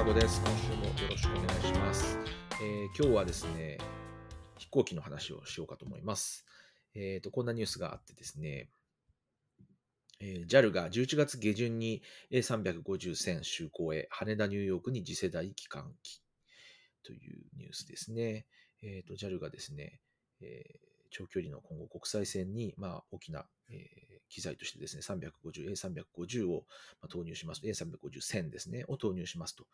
にちは、中子です。今週もよろしくお願いします。えー今日はですね、飛行機の話をしようかと思います。えーと、こんなニュースがあってですね、えー JAL が11月下旬に A350 線就航へ羽田ニューヨークに次世代機関機というニュースですね。えーと、JAL がですね、えー長距離の今後国際線に、まあ、大きな、えー機材としてですね、350、A350 をまあ投入します。A350 線ですね、を投入しますと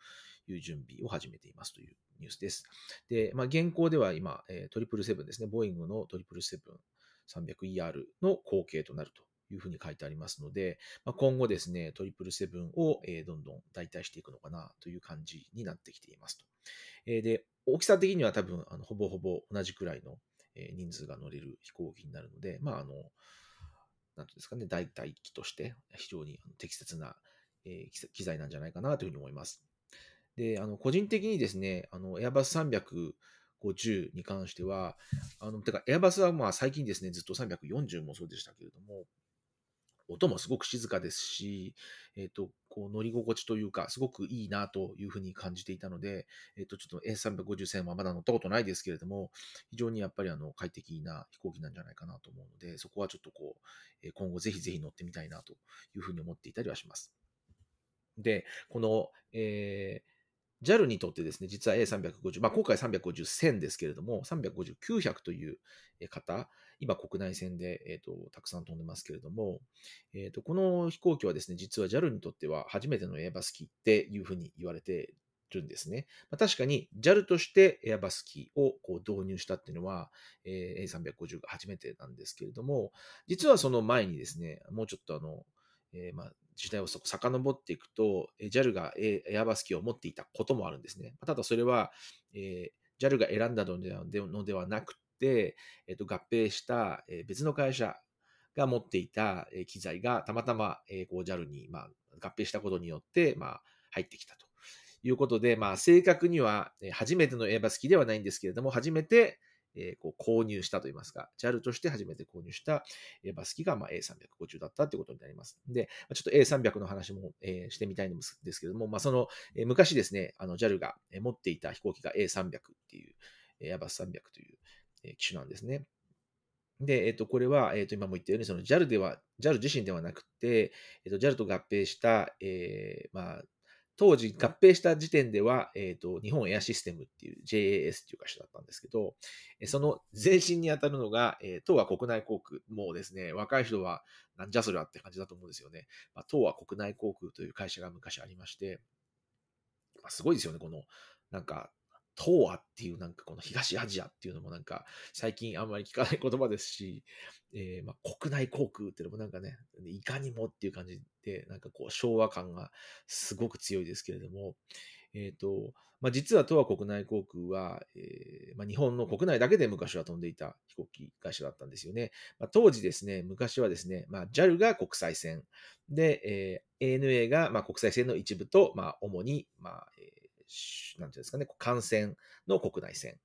いう準備を始めていますというニュースです。で、まあ、現行では今、えー、777ですね、ボーイングの 777-300ER の後継となるというふうに書いてありますので、まあ、今後ですね、777を、えーどんどん代替していくのかなという感じになってきていますと。えーで、大きさ的には多分、あのほぼほぼ同じくらいのえ人数が乗れる飛行機になるので、まあ、あの、なんていうんですかね、代替機として非常に適切な、え機材なんじゃないかなというふうに思います。で、あの、個人的にですね、あの、エアバス350に関しては、あの、てか、エアバスはまあ最近ですね、ずっと340もそうでしたけれども、音もすごく静かですし、えっ、と、こう乗り心地というか、すごくいいなというふうに感じていたので、えっ、と、ちょっと A350 線はまだ乗ったことないですけれども、非常にやっぱりあの快適な飛行機なんじゃないかなと思うので、そこはちょっとこう、今後ぜひぜひ乗ってみたいなというふうに思っていたりはします。で、この、えー JAL にとってですね、実は A350、まあ、今回350線ですけれども、350、900という方、今国内線で、えーとたくさん飛んでますけれども、えーとこの飛行機はですね、実は JAL にとっては初めてのエアバス機っていうふうに言われてるんですね。まあ、確かに JAL としてエアバス機をこう導入したっていうのは、えー A350 が初めてなんですけれども、実はその前にですね、もうちょっとあの、えーまあ、時代をそこ遡っていくと、JAL がエアバス機を持っていたこともあるんですね。ただそれは、え JAL が選んだのではなくて、えーと合併した別の会社が持っていた機材がたまたまえこう JAL にま合併したことによってま入ってきたということで、まあ、正確には初めてのエアバス機ではないんですけれども、初めてえーこう購入したといいますか、JAL として初めて購入したエバス機がまあ A350 だったということになります。で、ちょっと A300 の話もえーしてみたいんですけれども、まあ、そのえー昔ですね、JAL が持っていた飛行機が A300 っていう、エアバス300というえー機種なんですね。で、えっと、これは、えっと、今も言ったように、その JAL では、JAL 自身ではなくて、えっと、JAL と合併した、えーまあ、当時合併した時点では、えっと、日本エアシステムっていう JAS っていう会社だったんですけど、その前身に当たるのが、えー東亜国内航空。もうですね、若い人は、なんじゃそりゃって感じだと思うんですよね。まあ、東亜国内航空という会社が昔ありまして、まあ、すごいですよね、この、なんか、東亜っていうなんかこの東アジアっていうのもなんか最近あんまり聞かない言葉ですし、えーまあ、国内航空っていうのもなんかね、いかにもっていう感じで、なんかこう昭和感がすごく強いですけれども、えっ、と、まあ、実は東亜国内航空は、えーまあ、日本の国内だけで昔は飛んでいた飛行機会社だったんですよね。まあ、当時ですね、昔はですね、まあ、JAL が国際線で、えー ANA がまあ国際線の一部と、まあ、主に、まあえなんていうんですかね、幹線の国内線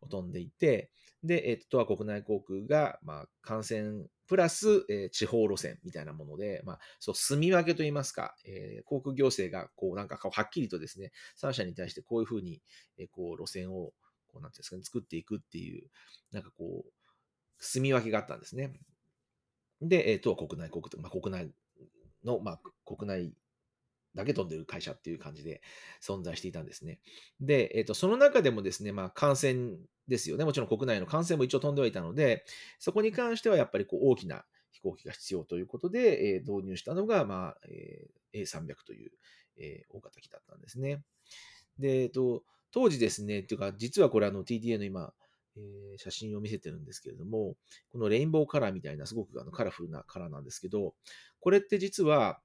を飛んでいて、で、えっと、東亜国内航空が、まあ、幹線プラス、えー地方路線みたいなもので、まあ、そう、住み分けといいますか、えー航空行政が、こう、なんか、はっきりとですね、3社に対してこういうふうに、えーこう、路線を、こう、なんていうんですかね、作っていくっていう、なんかこう、住み分けがあったんですね。で、えー、東亜国内航空と、まあ、国内の、まあ、国内だけ飛んでる会社っていう感じで存在していたんですね。で、えっ、と、その中でもですね、まあ、幹線ですよね。もちろん国内の幹線も一応飛んではいたので、そこに関してはやっぱりこう大きな飛行機が必要ということで、えー導入したのが、まあ、えー A300 という、えー大型機だったんですね。で、えっ、と、当時ですね、っていうか、実はこれあの TDA の今、えー写真を見せてるんですけれども、このレインボーカラーみたいなすごくあのカラフルなカラーなんですけど、これって実は、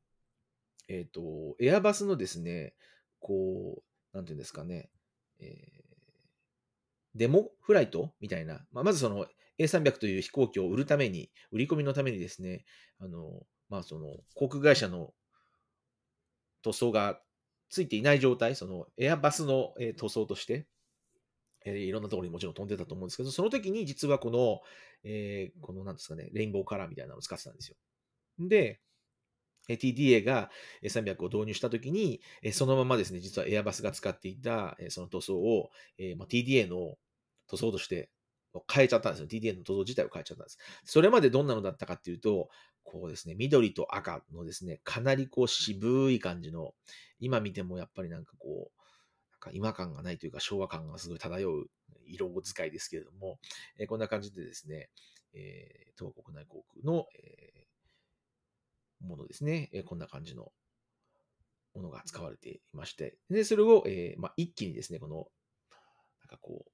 えっ、と、エアバスのですね、こう、なんていうんですかね、えーデモフライトみたいな、まあ、まずその A300 という飛行機を売るために、売り込みのためにですね、あの、まあその航空会社の塗装がついていない状態、そのエアバスの、塗装として、えーいろんなところにもちろん飛んでたと思うんですけど、その時に実はこの、えーこのなんですかね、レインボーカラーみたいなのを使ってたんですよ。で、TDA が300を導入したときに、そのままですね、実は Airbus が使っていたその塗装を、TDA の塗装として変えちゃったんですよ。TDA の塗装自体を変えちゃったんです。それまでどんなのだったかっていうと、こうですね、緑と赤のですね、かなりこう渋い感じの、今見てもやっぱりなんかこう、なんか今感がないというか昭和感がすごい漂う色使いですけれども、こんな感じでですね、えー、東国内航空の、えー、ものですね、えこんな感じのものが使われていまして、で、それを、えー、まあ、一気にですね、この、なんかこう、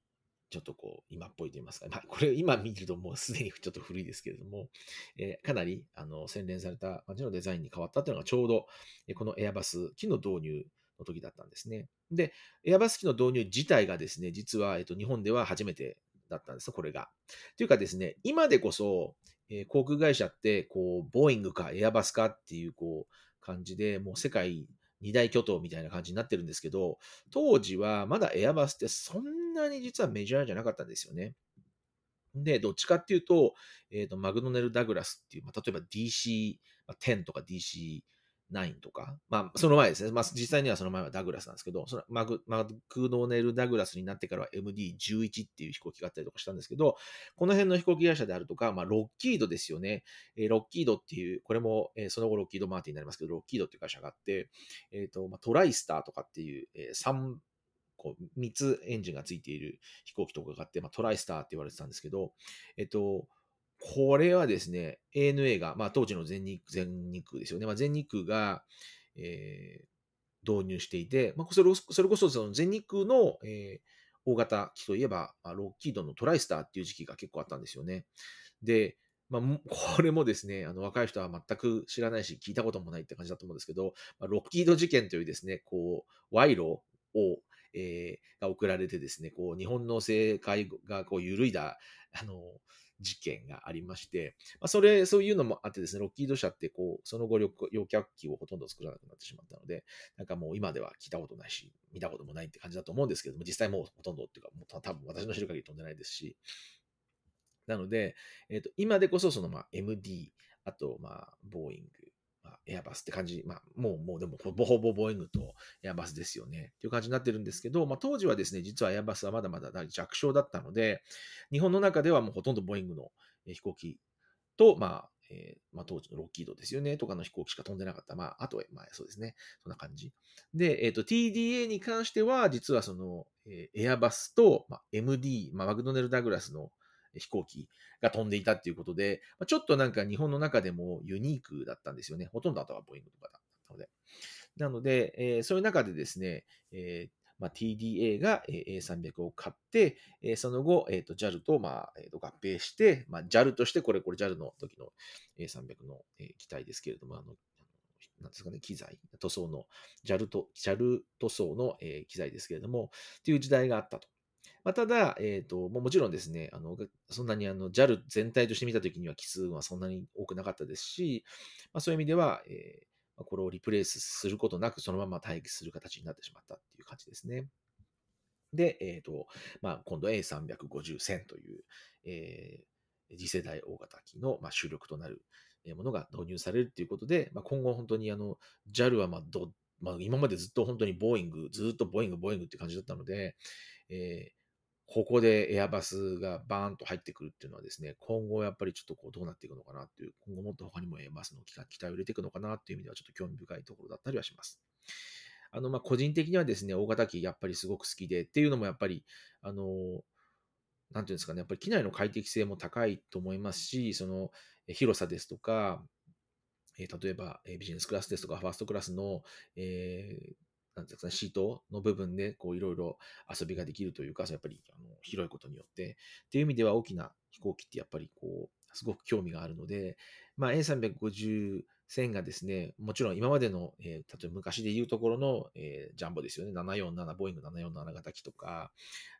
ちょっとこう、今っぽいと言いますか、まあ、これ今見るともうすでにちょっと古いですけれども、えー、かなりあの洗練された感じのデザインに変わったというのがちょうど、えこのエアバス機の導入の時だったんですね。で、エアバス機の導入自体がですね、実は、えっと、日本では初めてだったんですこれが。というかですね、今でこそ、えー、航空会社って、こう、ボーイングかエアバスかっていう、こう、感じで、もう世界二大巨頭みたいな感じになってるんですけど、当時はまだエアバスってそんなに実はメジャーじゃなかったんですよね。で、どっちかっていうと、えっ、ー、と、マグノネル・ダグラスっていう、まあ、例えば DC10 とか DC 9とか、まあ、その前ですね。まあ、実際にはその前はダグラスなんですけど、そのマグマクドネル・ダグラスになってからは MD11 っていう飛行機があったりとかしたんですけど、この辺の飛行機会社であるとか、まあ、ロッキードですよね。えー、ロッキードっていう、これも、えー、その後ロッキード・マーティンになりますけど、ロッキードっていう会社があって、え、ー、と、まあ、トライスターとかっていう、えー、3、こう3つエンジンがついている飛行機とかがあって、まあ、トライスターって言われてたんですけど、えっ、と、これはですね、ANA が、まあ、当時の全日全日空ですよね。まあ、全日空が、えー、導入していて、まあ、それこそその全日空の、えー、大型機といえば、まあ、ロッキードのトライスターっていう時期が結構あったんですよね。で、まあ、これもですね、あの若い人は全く知らないし、聞いたこともないって感じだと思うんですけど、まあ、ロッキード事件というですね、こう、賄賂を、えー、が送られてですね、こう、日本の政界がこう揺るいだ、あの、事件がありまして、まあ、それ、そういうのもあってですね、ロッキード社ってこう、その後旅客機をほとんど作らなくなってしまったので、なんかもう今では聞いたことないし、見たこともないって感じだと思うんですけども、実際もうほとんどっていうか、もう多分私の知る限り飛んでないですし、なので、えーと、今でこそそのまあ MD、あとまあボーイング、まあ、エアバスって感じ、まあ、もう、もうでもほぼほぼボーイングとエアバスですよねっていう感じになってるんですけど、まあ、当時はですね、実はエアバスはまだまだ弱小だったので、日本の中ではもうほとんどボーイングの飛行機と、まあ、えー、まあ、当時のロッキードですよね、とかの飛行機しか飛んでなかった。まあ、あとは、まあ、そうですね。そんな感じ。で、えっ、ー、と、TDA に関しては、実はその、えー、エアバスと、まあ、MD、まあ、マグドネル・ダグラスの飛行機が飛んでいたっていうことで、ちょっとなんか日本の中でもユニークだったんですよね。ほとんどあとはボーイングとかだったので。なので、えー、そういう中でですね、えーまあ、TDA が A300 を買って、その後、えー、と JAL と,、まあえー、と合併して、まあ、JAL としてこれ、これ JAL の時の A300 の、え機体ですけれども、あのなんですかね、機材、塗装の、JAL と、JAL 塗装の、え機材ですけれども、という時代があったと。まあ、ただ、えーと、もちろんですね、あのそんなにあの JAL 全体として見たときには奇数はそんなに多くなかったですし、まあ、そういう意味では、えーこれをリプレイスすることなく、そのまま待機する形になってしまったっていう感じですね。で、え、ー、と、まあ、今度 A350 線という、えー、次世代大型機の、まあ、主力となるものが導入されるということで、まあ、今後本当にあの JAL はまあど、まあ、今までずっと本当にボーイング、ずっとボーイング、ボーイングって感じだったので、えー、ここでエアバスがバーンと入ってくるっていうのはですね、今後やっぱりちょっとこうどうなっていくのかなっていう、今後もっと他にもエアバスの期待を入れていくのかなっていう意味ではちょっと興味深いところだったりはします。あの、ま、個人的にはですね、大型機やっぱりすごく好きでっていうのもやっぱり、あの、なんていうんですかね、やっぱり機内の快適性も高いと思いますし、その広さですとか、え例えばビジネスクラスですとか、ファーストクラスの、えーなんですか、シートの部分で、こう、いろいろ遊びができるというか、やっぱり、あの、広いことによって、っていう意味では大きな飛行機ってやっぱり、こう、すごく興味があるので、まあ、A350 線がですね、もちろん今までの、えー、例えば昔で言うところの、えー、ジャンボですよね、747、ボーイング747型機とか、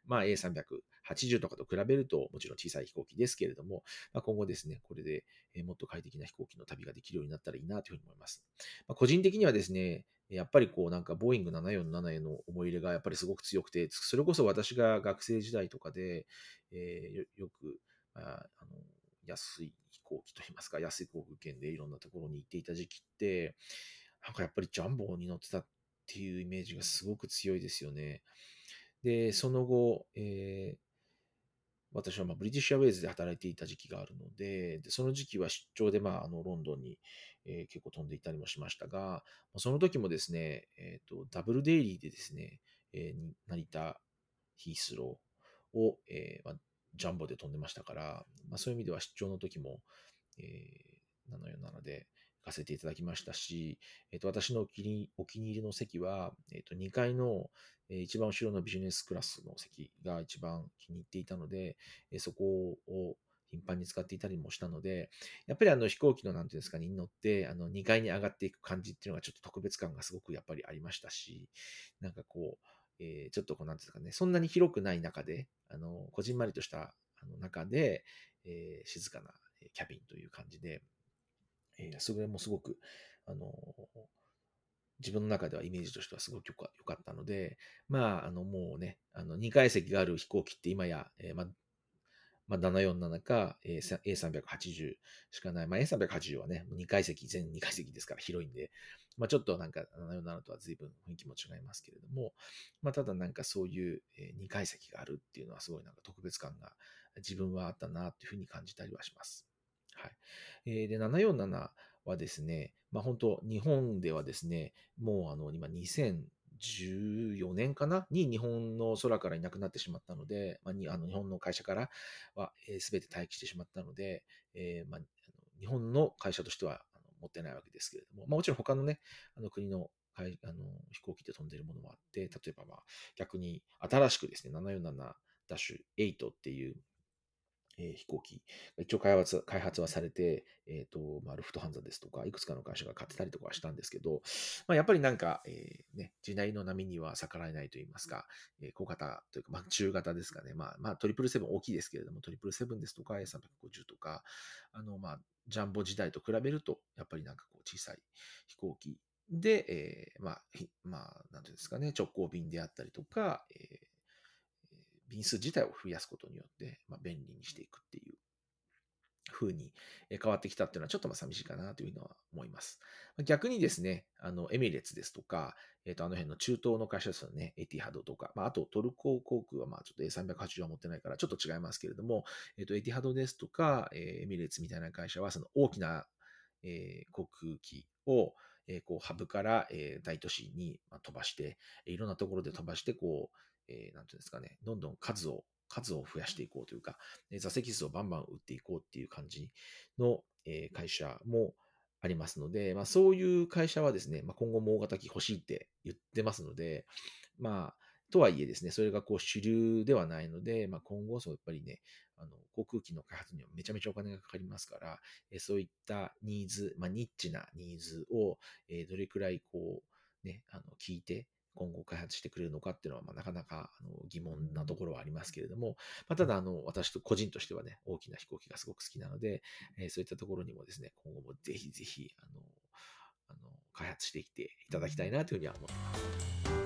まあ、A380 とかと比べると、もちろん小さい飛行機ですけれども、まあ、今後ですね、これで、えー、もっと快適な飛行機の旅ができるようになったらいいなというふうに思います。まあ、個人的にはですね、やっぱりこうなんかボーイング747への思い入れがやっぱりすごく強くて、それこそ私が学生時代とかで、えー、よくああの安い飛行機といいますか、安い航空券でいろんなところに行っていた時期って、なんかやっぱりジャンボに乗ってたっていうイメージがすごく強いですよね。で、その後、えー、私はまあブリティッシュアウェイズで働いていた時期があるので、でその時期は出張でまああのロンドンに、えー、結構飛んでいたりもしましたが、その時もですね、えーと、ダブルデイリーでですね、えー、成田、ヒースローを、えーまあ、ジャンボで飛んでましたから、まあ、そういう意味では出張の時も、えー、747でかせていただきましたし、えー、と私のお気にお気に入りの席は、えー、と2階の、え、一番後ろのビジネスクラスの席が一番気に入っていたので、え、そこを頻繁に使っていたりもしたので、やっぱりあの飛行機のなんていうんですかに乗って、あの2階に上がっていく感じっていうのがちょっと特別感がすごくやっぱりありましたし、なんかこう、えー、ちょっとこうなんていうんですかね、そんなに広くない中で、あの、こじんまりとしたあの中で、えー、静かなキャビンという感じで、えー、それもすごく、あの自分の中ではイメージとしてはすごく良かったので、まあ、あの、もうね、あの、2階席がある飛行機って今や、えー、まあ、まあ、747か A380 しかない。まあ、A380 はね、2階席、全2階席ですから広いんで、まあ、ちょっとなんか747とは随分雰囲気も違いますけれども、まあ、ただなんかそういう2階席があるっていうのはすごいなんか特別感が自分はあったなというふうに感じたりはします。はい。えー、で、747はですね、まあ本当、日本ではですね、もうあの、今2014年かな？に日本の空からいなくなってしまったので、まあ、にあの日本の会社からはすべ、て待機してしまったので、えーまあ、日本の会社としては持ってないわけですけれども、まあ、もちろん他のね、あの国のあの飛行機で飛んでいるものもあって、例えばまあ逆に新しくですね、747-8っていうえ、飛行機、一応開発開発はされて、えーとまあ、ルフトハンザですとか、いくつかの会社が買ってたりとかはしたんですけど、まあ、やっぱりなんか、えーね、時代の波には逆らえないといいますか、えー、小型というか、まあ、中型ですかね、まあ、まあ、トリプルセブン大きいですけれども、トリプルセブンですとか、A350 とか、あの、まあ、ジャンボ時代と比べると、やっぱりなんかこう小さい飛行機で、えー、まあ、まあ、なんていうんですかね、直行便であったりとか、えー便数自体を増やすことによって、まあ、便利にしていくっていう風に変わってきたっていうのはちょっとまあ寂しいかなというのは思います。逆にですね、あのエミレッツですとか、えっ、ー、とあの辺の中東の会社ですよね、エティハドとか、まあ、あとトルコ航空はまあちょっと A380 は持ってないからちょっと違いますけれども、えっ、ー、とエティハドですとか、えー、エミレッツみたいな会社はその大きな、え、航空機を、えー、こうハブから、えー、大都市に飛ばして、いろんなところで飛ばして、こう、えー、なんていうんですかね、どんどん数を、数を増やしていこうというか、え座席数をバンバン売っていこうっていう感じの、え会社もありますので、まあ、そういう会社はですね、まあ、今後も大型機欲しいって言ってますので、まあ、とはいえですね、それがこう主流ではないので、まあ、今後、そうやっぱりね、あの航空機の開発にはめちゃめちゃお金がかかりますから、えそういったニーズ、まあ、ニッチなニーズを、えどれくらいこう、ね、あの聞いて、今後開発してくれるのかっていうのは、まあ、なかなかあの疑問なところはありますけれども、まあ、ただあの、私と個人としてはね、大きな飛行機がすごく好きなので、えー、そういったところにもですね、今後もぜひぜひ、あの、あの開発していっていただきたいなというふうには思っています。